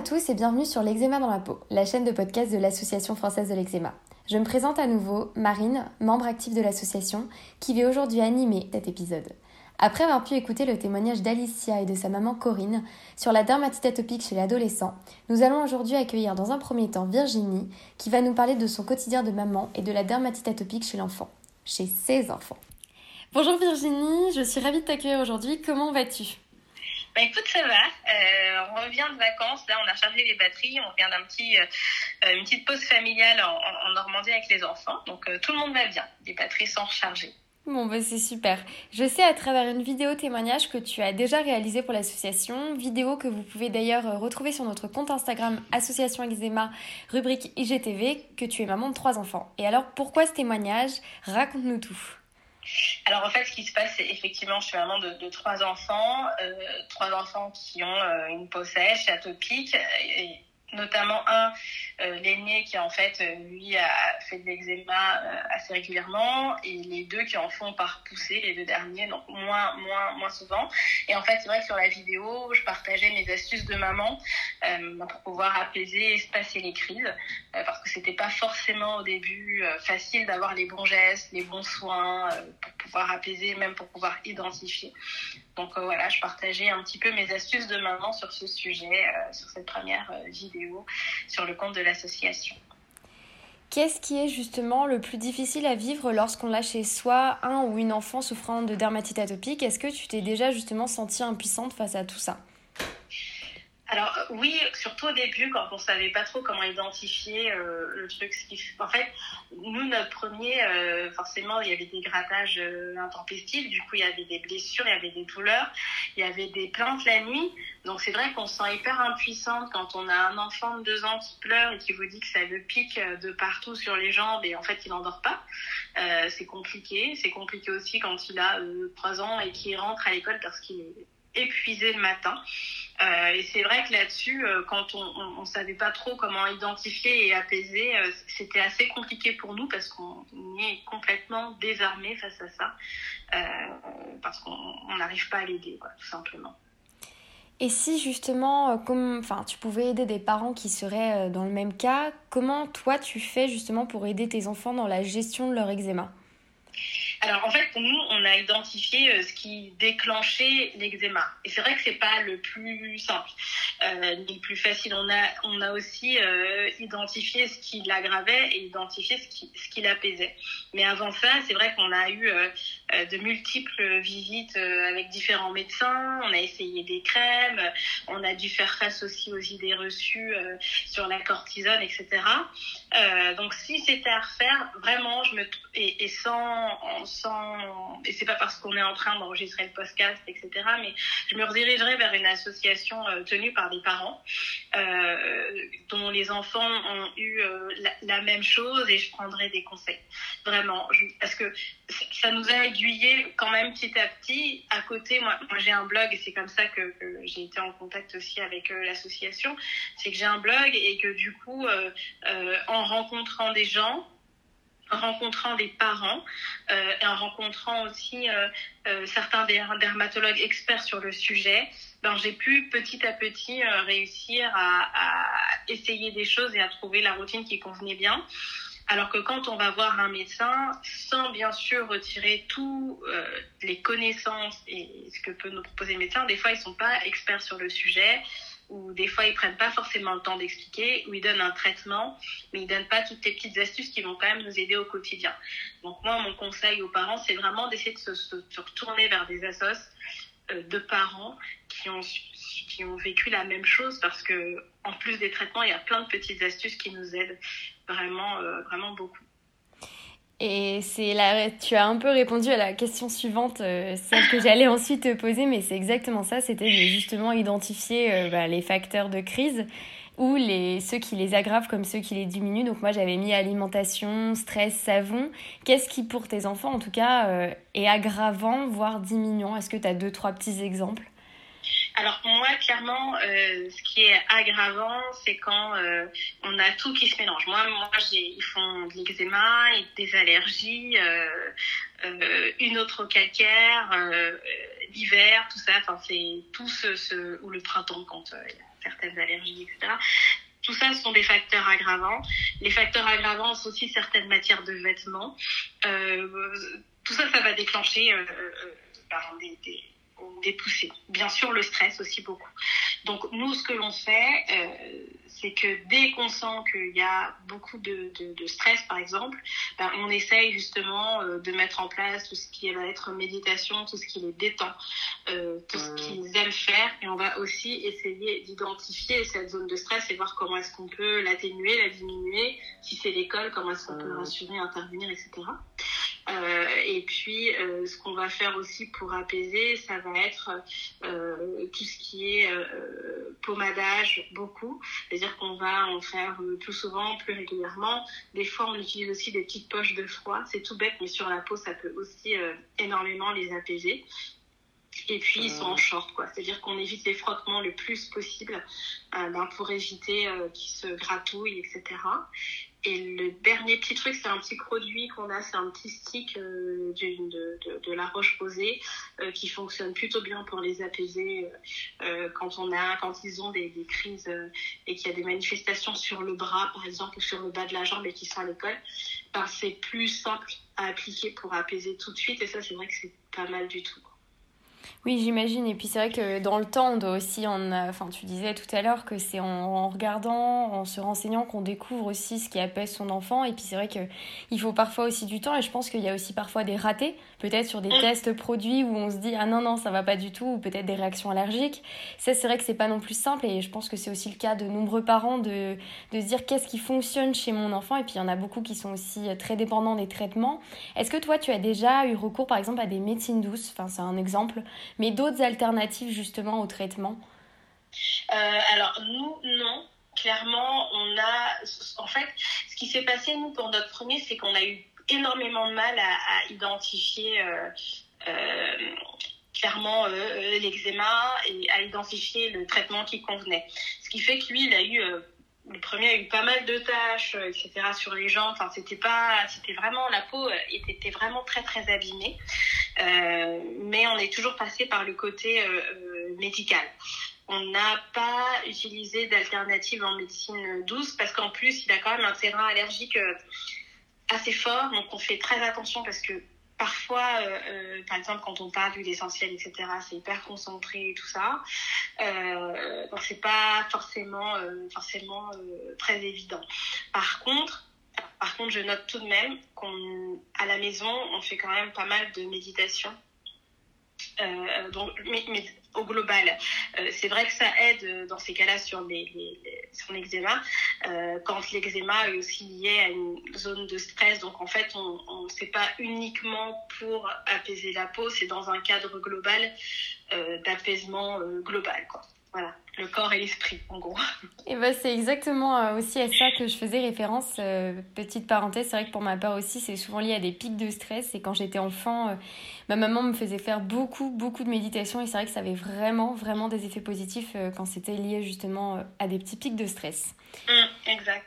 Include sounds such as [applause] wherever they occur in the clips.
à tous et bienvenue sur l'eczéma dans la peau, la chaîne de podcast de l'Association française de l'eczéma. Je me présente à nouveau, Marine, membre active de l'association, qui va aujourd'hui animer cet épisode. Après avoir pu écouter le témoignage d'Alicia et de sa maman Corinne sur la dermatite atopique chez l'adolescent, nous allons aujourd'hui accueillir dans un premier temps Virginie, qui va nous parler de son quotidien de maman et de la dermatite atopique chez l'enfant, chez ses enfants. Bonjour Virginie, je suis ravie de t'accueillir aujourd'hui. Comment vas-tu? Bah écoute, ça va. Euh, on revient de vacances. Là, on a chargé les batteries. On revient d'un petit, euh, une petite pause familiale en, Normandie avec les enfants. Donc euh, tout le monde va bien. Les batteries sont rechargées. Bon, bah c'est super. Je sais à travers une vidéo témoignage que tu as déjà réalisé pour l'association, vidéo que vous pouvez d'ailleurs retrouver sur notre compte Instagram Association Eczéma, rubrique IGTV, que tu es maman de trois enfants. Et alors, pourquoi ce témoignage? Raconte-nous tout. Alors en fait, ce qui se passe, c'est effectivement, je suis maman de, trois enfants, euh, trois enfants qui ont euh, une peau sèche, atopique, notamment un, euh, l'aîné qui en fait, euh, lui, a fait de l'eczéma euh, assez régulièrement, et les deux qui en font par poussée, les deux derniers, donc moins, moins, moins souvent. Et en fait, c'est vrai que sur la vidéo, je partageais mes astuces de maman pour pouvoir apaiser espacer les crises, parce que c'était pas forcément au début facile d'avoir les bons gestes, les bons soins pour pouvoir apaiser, même pour pouvoir identifier. Donc voilà, je partageais un petit peu mes astuces de maman sur ce sujet, sur cette première vidéo sur le compte de l'association. Qu'est-ce qui est justement le plus difficile à vivre lorsqu'on l'a chez soi, un ou une enfant souffrant de dermatite atopique? Est-ce que tu t'es déjà justement sentie impuissante face à tout ça? Alors euh, oui, surtout au début, quand on savait pas trop comment identifier euh, le truc. Qui... En fait, nous, notre premier, euh, forcément, il y avait des grattages intempestifs, du coup, il y avait des blessures, il y avait des douleurs, il y avait des plaintes la nuit. Donc c'est vrai qu'on se sent hyper impuissante quand on a un enfant de deux ans qui pleure et qui vous dit que ça le pique de partout sur les jambes et en fait, il n'endort pas. c'est compliqué. C'est compliqué aussi quand il a trois ans et qu'il rentre à l'école parce qu'il est épuisé le matin. Euh, et c'est vrai que là-dessus, euh, quand on ne savait pas trop comment identifier et apaiser, euh, c'était assez compliqué pour nous parce qu'on est complètement désarmé face à ça, parce qu'on n'arrive pas à l'aider, tout simplement. Et si justement, comme, enfin, tu pouvais aider des parents qui seraient dans le même cas, comment toi tu fais justement pour aider tes enfants dans la gestion de leur eczéma? Alors en fait, pour nous, on a identifié euh, ce qui déclenchait l'eczéma. Et c'est vrai que c'est pas le plus simple, euh, ni le plus facile. On a, on a aussi euh, identifié ce qui l'aggravait et identifié ce qui, ce qui l'apaisait. Mais avant ça, c'est vrai qu'on a eu de multiples visites avec différents médecins. On a essayé des crèmes. On a dû faire face aussi aux idées reçues sur la cortisone, etc. donc si c'était à refaire, vraiment, je me et sans sans, et c'est pas parce qu'on est en train d'enregistrer le podcast, etc., mais je me redirigerai vers une association euh, tenue par des parents euh, dont les enfants ont eu euh, la, même chose et je prendrai des conseils. Vraiment, parce que ça nous a aiguillé quand même petit à petit. À côté, moi, j'ai un blog et c'est comme ça que j'ai été en contact aussi avec l'association. C'est que j'ai un blog et que du coup, en rencontrant des gens, en rencontrant des parents euh, et en rencontrant aussi euh, euh, certains dermatologues experts sur le sujet, ben, j'ai pu petit à petit réussir à, à, essayer des choses et à trouver la routine qui convenait bien. Alors que quand on va voir un médecin, sans bien sûr retirer toutes les connaissances et ce que peut nous proposer le médecin, des fois ils sont pas experts sur le sujet où des fois ils prennent pas forcément le temps d'expliquer, où ils donnent un traitement, mais ils donnent pas toutes les petites astuces qui vont quand même nous aider au quotidien. Donc moi, mon conseil aux parents, c'est vraiment d'essayer de se, retourner vers des assos euh, de parents qui ont qui ont vécu la même chose parce que en plus des traitements, il y a plein de petites astuces qui nous aident vraiment euh, vraiment beaucoup. Et c'est là, tu as un peu répondu à la question suivante, euh, celle que j'allais [laughs] ensuite te poser, mais c'est exactement ça, c'était justement identifier euh, bah, les facteurs de crise ou les, ceux qui les aggravent comme ceux qui les diminuent. Donc moi j'avais mis alimentation, stress, savon. Qu'est-ce qui pour tes enfants en tout cas euh, est aggravant, voire diminuant? Est-ce que tu as deux, trois petits exemples? Alors moi, clairement, euh, ce qui est aggravant, c'est quand euh, on a tout qui se mélange. Moi, moi ils font de l'eczéma, des allergies, euh, une autre calcaire, l'hiver, tout ça. Enfin, c'est tout ce, ou le printemps quand il y a certaines allergies, etc. Tout ça sont des facteurs aggravants. Les facteurs aggravants sont aussi certaines matières de vêtements. tout ça, ça va déclencher des, des, des poussées. Bien sûr, le stress aussi beaucoup. Donc nous, ce que l'on fait, euh, c'est que dès qu'on sent qu'il y a beaucoup de, de, de, stress, par exemple, ben, on essaye justement euh, de mettre en place tout ce qui va être méditation, tout ce qui les détend, euh, tout ce qu'ils aiment faire. Et on va aussi essayer d'identifier cette zone de stress et voir comment est-ce qu'on peut l'atténuer, la diminuer. Si c'est l'école, comment est-ce qu'on peut rassurer, intervenir, etc. Euh, et puis, euh, ce qu'on va faire aussi pour apaiser, ça va être euh, tout ce qui est pommadage, beaucoup. C'est-à-dire qu'on va en faire plus souvent, plus régulièrement. Des fois, on utilise aussi des petites poches de froid. C'est tout bête, mais sur la peau, ça peut aussi énormément les apaiser. Et puis ils sont en short, quoi. C'est-à-dire qu'on évite les frottements le plus possible ben, pour éviter qu'ils se gratouillent, etc. Et le dernier petit truc, c'est un petit produit qu'on a, c'est un petit stick euh, de, de, de, la roche posée euh, qui fonctionne plutôt bien pour les apaiser euh, quand on a, quand ils ont des, des crises et qu'il y a des manifestations sur le bras, par exemple, ou sur le bas de la jambe et qui sont à l'école. Ben, c'est plus simple à appliquer pour apaiser tout de suite et ça, c'est vrai que c'est pas mal du tout. Oui, j'imagine. Et puis c'est vrai que dans le temps, on doit aussi, en, enfin, tu disais tout à l'heure que c'est en, regardant, en se renseignant qu'on découvre aussi ce qui apaise son enfant. Et puis c'est vrai qu'il faut parfois aussi du temps. Et je pense qu'il y a aussi parfois des ratés, peut-être sur des mm. tests produits où on se dit ah non non ça va pas du tout, ou peut-être des réactions allergiques. Ça c'est vrai que c'est pas non plus simple. Et je pense que c'est aussi le cas de nombreux parents de, de se dire qu'est-ce qui fonctionne chez mon enfant. Et puis il y en a beaucoup qui sont aussi très dépendants des traitements. Est-ce que toi tu as déjà eu recours par exemple à des médecines douces? Enfin c'est un exemple mais d'autres alternatives justement au traitement? Euh, Alors nous, non. Clairement, on a, en fait, ce qui s'est passé nous pour notre premier, c'est qu'on a eu énormément de mal à, identifier euh, euh, clairement l'eczéma et à identifier le traitement qui convenait. Ce qui fait que lui, il a eu le premier a eu pas mal de tâches, euh, etc. sur les jambes. Enfin, c'était pas, c'était vraiment la peau euh, était, vraiment très très abîmée. Euh, mais on est toujours passé par le côté médical. On n'a pas utilisé d'alternative en médecine douce parce qu'en plus, il a quand même un terrain allergique assez fort. Donc, on fait très attention parce que parfois, euh, euh, par exemple, quand on parle d'huile essentielle, etc., c'est hyper concentré et tout ça. Euh, donc, c'est pas forcément, euh, très évident. Par contre, par contre, je note tout de même qu'à la maison, on fait quand même pas mal de méditation. Donc, mais, au global. Euh, c'est vrai que ça aide euh, dans ces cas-là sur les, son eczéma, euh, quand l'eczéma est aussi lié à une zone de stress. Donc en fait, on ne pas uniquement pour apaiser la peau, c'est dans un cadre global d'apaisement global. Quoi. Voilà, le corps et l'esprit, en gros. Et ben, c'est exactement euh, aussi à ça que je faisais référence. Euh, petite parenthèse, c'est vrai que pour ma part aussi, c'est souvent lié à des pics de stress. Et quand j'étais enfant, euh, ma maman me faisait faire beaucoup, beaucoup de méditation. Et c'est vrai que ça avait vraiment, vraiment des effets positifs quand c'était lié justement à des petits pics de stress. Mmh, exact.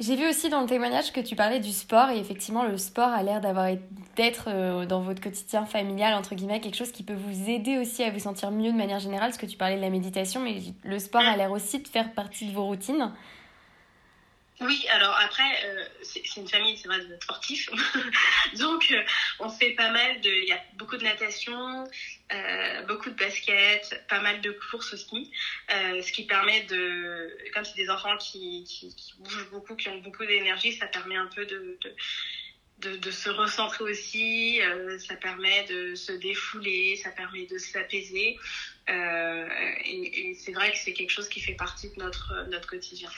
J'ai vu aussi dans le témoignage que tu parlais du sport et effectivement le sport a l'air d'avoir d'être euh, dans votre quotidien familial entre guillemets quelque chose qui peut vous aider aussi à vous sentir mieux de manière générale parce que tu parlais de la méditation mais le sport a l'air aussi de faire partie de vos routines. Oui, alors après, euh, c'est une famille, c'est vrai, de sportifs. [laughs] Donc, euh, on fait pas mal de. Il y a beaucoup de natation, euh, beaucoup de basket, pas mal de courses aussi. ce qui permet de. Comme c'est des enfants qui, qui, bougent beaucoup, qui ont beaucoup d'énergie, ça permet un peu de, de, se recentrer aussi. ça permet de se défouler, ça permet de s'apaiser. et, et c'est vrai que c'est quelque chose qui fait partie de notre, notre quotidien.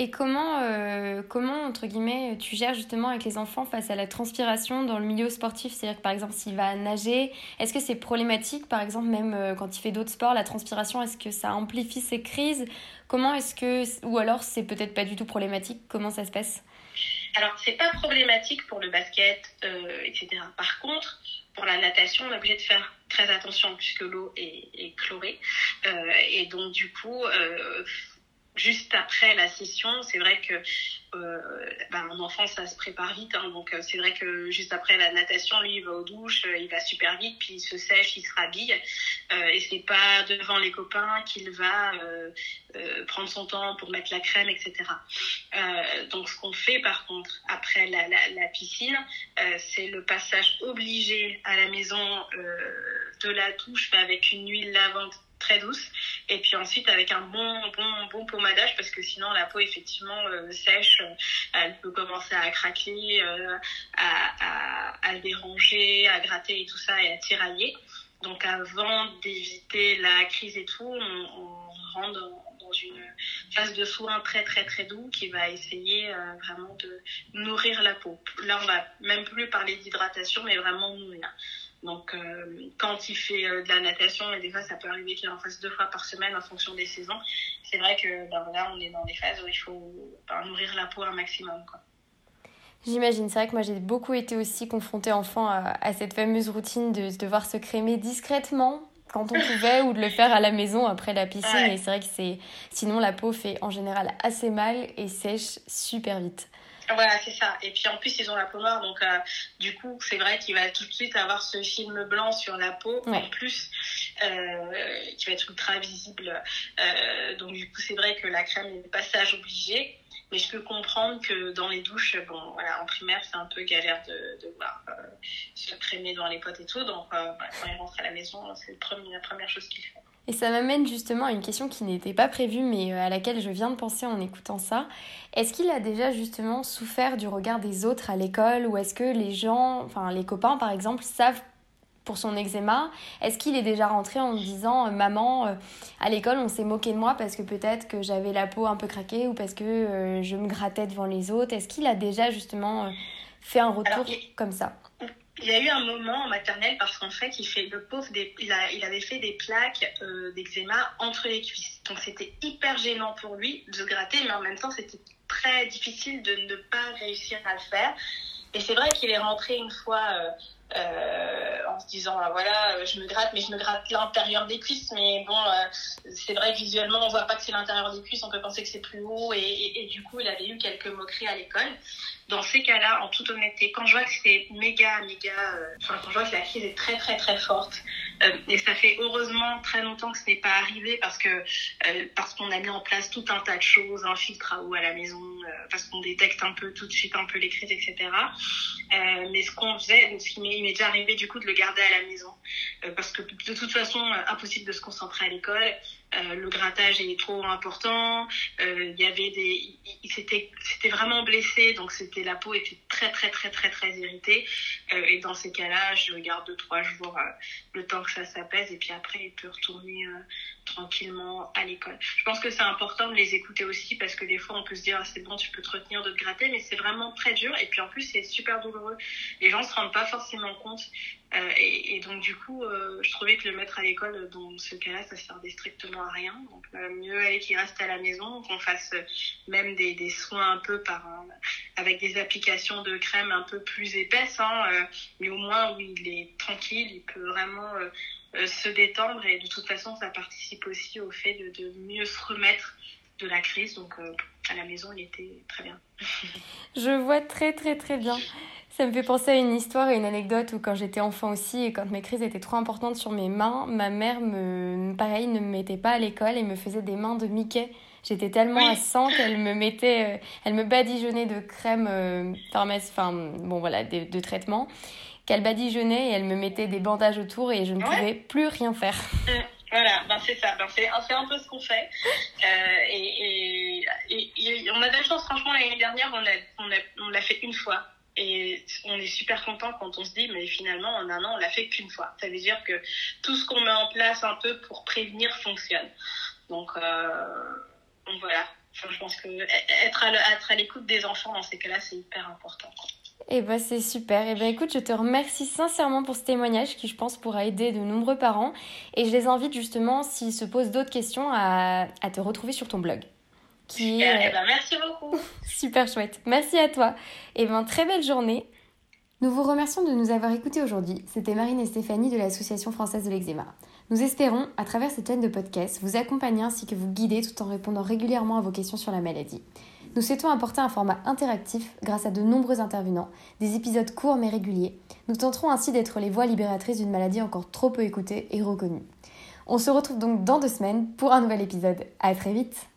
Et comment, euh, comment, entre guillemets, tu gères justement avec les enfants face à la transpiration dans le milieu sportif? C'est-à-dire que par exemple, s'il va nager, est-ce que c'est problématique Par exemple, même euh, quand il fait d'autres sports, la transpiration, est-ce que ça amplifie ses crises? Comment est-ce que. Ou alors, c'est peut-être pas du tout problématique? Comment ça se passe? Alors, c'est pas problématique pour le basket, euh, etc. Par contre, pour la natation, on est obligé de faire très attention puisque l'eau est, est chlorée. et donc, du coup juste après la session, c'est vrai que euh, ben, un enfant, ça se prépare vite. Hein, donc, euh, c'est vrai que juste après la natation, lui, il va aux douches, euh, il va super vite, puis il se sèche, il se rhabille. Euh, et c'est pas devant les copains qu'il va euh, prendre son temps pour mettre la crème, etc. donc, ce qu'on fait, par contre, après la, la, la piscine, c'est le passage obligé à la maison de la douche avec une huile lavante très douce. Et puis ensuite avec un bon bon bon pommadage parce que sinon la peau effectivement euh, sèche euh, elle peut commencer à craquer euh, à, à, déranger à gratter et tout ça et à tirailler. Donc avant d'éviter la crise et tout on, rentre dans, une phase de soin très très très doux qui va essayer vraiment de nourrir la peau. Là on va même plus parler d'hydratation mais vraiment nourrir donc, euh, quand il fait euh, de la natation, et des fois, ça peut arriver qu'il en fasse deux fois par semaine en fonction des saisons. C'est vrai que ben, là, on est dans des phases où il faut ben, nourrir la peau un maximum. Quoi. J'imagine, c'est vrai que moi j'ai beaucoup été aussi confrontée enfant à, à cette fameuse routine de devoir se crémer discrètement quand on pouvait ou de le faire à la maison après la piscine. Ouais. Et c'est vrai que c'est sinon la peau fait en général assez mal et sèche super vite. Voilà, c'est ça. Et puis en plus, ils ont la peau noire, donc euh, du coup, c'est vrai qu'il va tout de suite avoir ce film blanc sur la peau, ouais. en plus, euh, qui va être ultra visible. Euh, donc du coup, c'est vrai que la crème est le passage obligé. Mais je peux comprendre que dans les douches, bon, voilà, en primaire, c'est un peu galère de, de voir euh, se crémer dans les potes et tout. Donc, euh, voilà, quand il rentre à la maison, c'est la première chose qu'il fait. Et ça m'amène justement à une question qui n'était pas prévue, mais euh, à laquelle je viens de penser en écoutant ça. Est-ce qu'il a déjà justement souffert du regard des autres à l'école? Ou est-ce que les gens, enfin les copains par exemple, savent pour son eczéma? Est-ce qu'il est déjà rentré en disant Maman, euh, à l'école, on s'est moqué de moi parce que peut-être que j'avais la peau un peu craquée ou parce que euh, je me grattais devant les autres Est-ce qu'il a déjà justement euh, fait un retour Alors, comme ça? Il y a eu un moment en maternelle parce qu'en fait, il fait le pauvre, des, il, avait fait des plaques euh, d'eczéma entre les cuisses. Donc c'était hyper gênant pour lui de gratter, mais en même temps, c'était très difficile de ne pas réussir à le faire. Et c'est vrai qu'il est rentré une fois euh, euh, en se disant ah, voilà je me gratte mais je me gratte l'intérieur des cuisses mais bon c'est vrai que visuellement on voit pas que c'est l'intérieur des cuisses on peut penser que c'est plus haut et, et, du coup il avait eu quelques moqueries à l'école dans ces cas-là en toute honnêteté quand je vois que c'est méga méga euh, enfin quand je vois que la crise est très très très forte euh, et ça fait heureusement très longtemps que ce n'est pas arrivé parce que euh, parce qu'on a mis en place tout un tas de choses un filtre à eau à la maison parce qu'on détecte un peu tout de suite un peu les crises etc mais ce qu'on faisait ce qui m'est déjà arrivé du coup de le garder à la maison. Euh, parce que de toute façon euh, impossible de se concentrer à l'école euh, le grattage est trop important. Euh, il y avait des c'était vraiment blessé donc c'était la peau était très très très très très irritée. Euh, et dans ces cas-là je garde deux trois jours le temps que ça s'apaise et puis après il peut retourner tranquillement à l'école. Je pense que c'est important de les écouter aussi parce que des fois on peut se dire ah, c'est bon tu peux te retenir de te gratter mais c'est vraiment très dur. Et puis en plus c'est super douloureux. Les gens se rendent pas forcément compte. Euh, et, donc du coup, euh, je trouvais que le mettre à l'école, dans ce cas-là, ça servait strictement à rien. Donc euh, mieux aller qu'il reste à la maison, qu'on fasse même des, des soins un peu par un, avec des applications de crème un peu plus épaisses, hein, euh, mais au moins où il est tranquille, il peut vraiment euh, se détendre et de toute façon, ça participe aussi au fait de, de mieux se remettre de la crise. Donc euh, à la maison, il était très bien. [laughs] Je vois très très très bien. Ça me fait penser à une histoire et une anecdote où quand j'étais enfant aussi et quand mes crises étaient trop importantes sur mes mains, ma mère me pareil ne me mettait pas à l'école et me faisait des mains de Mickey. J'étais tellement oui. à 100 qu'elle me mettait, euh, elle me badigeonnait de crème euh, enfin bon voilà, de, de traitement, qu'elle badigeonnait et elle me mettait des bandages autour et je ne ouais. pouvais plus rien faire. Mmh. Voilà, ben c'est ça, ben c'est un peu ce qu'on fait. Euh, et, et, et, et, on a de la chance, franchement, l'année dernière, on l'a on a, on l'a fait une fois. Et on est super content quand on se dit, mais finalement, en un an, on l'a fait qu'une fois. Ça veut dire que tout ce qu'on met en place un peu pour prévenir fonctionne. Donc, euh, donc voilà. Enfin, je pense que être à l'écoute des enfants dans ces cas-là, c'est hyper important. Et eh bah c'est super. Et eh bah écoute, je te remercie sincèrement pour ce témoignage qui je pense pourra aider de nombreux parents. Et je les invite justement, s'ils se posent d'autres questions, à, à te retrouver sur ton blog. Qui super, est... eh ben, merci beaucoup. [laughs] super chouette. Merci à toi. Et ben très belle journée. Nous vous remercions de nous avoir écoutés aujourd'hui. C'était Marine et Stéphanie de l'Association française de l'eczéma. Nous espérons, à travers cette chaîne de podcast, vous accompagner ainsi que vous guider tout en répondant régulièrement à vos questions sur la maladie. Nous souhaitons apporter un format interactif grâce à de nombreux intervenants, des épisodes courts mais réguliers. Nous tenterons ainsi d'être les voix libératrices d'une maladie encore trop peu écoutée et reconnue. On se retrouve donc dans deux semaines pour un nouvel épisode. À très vite!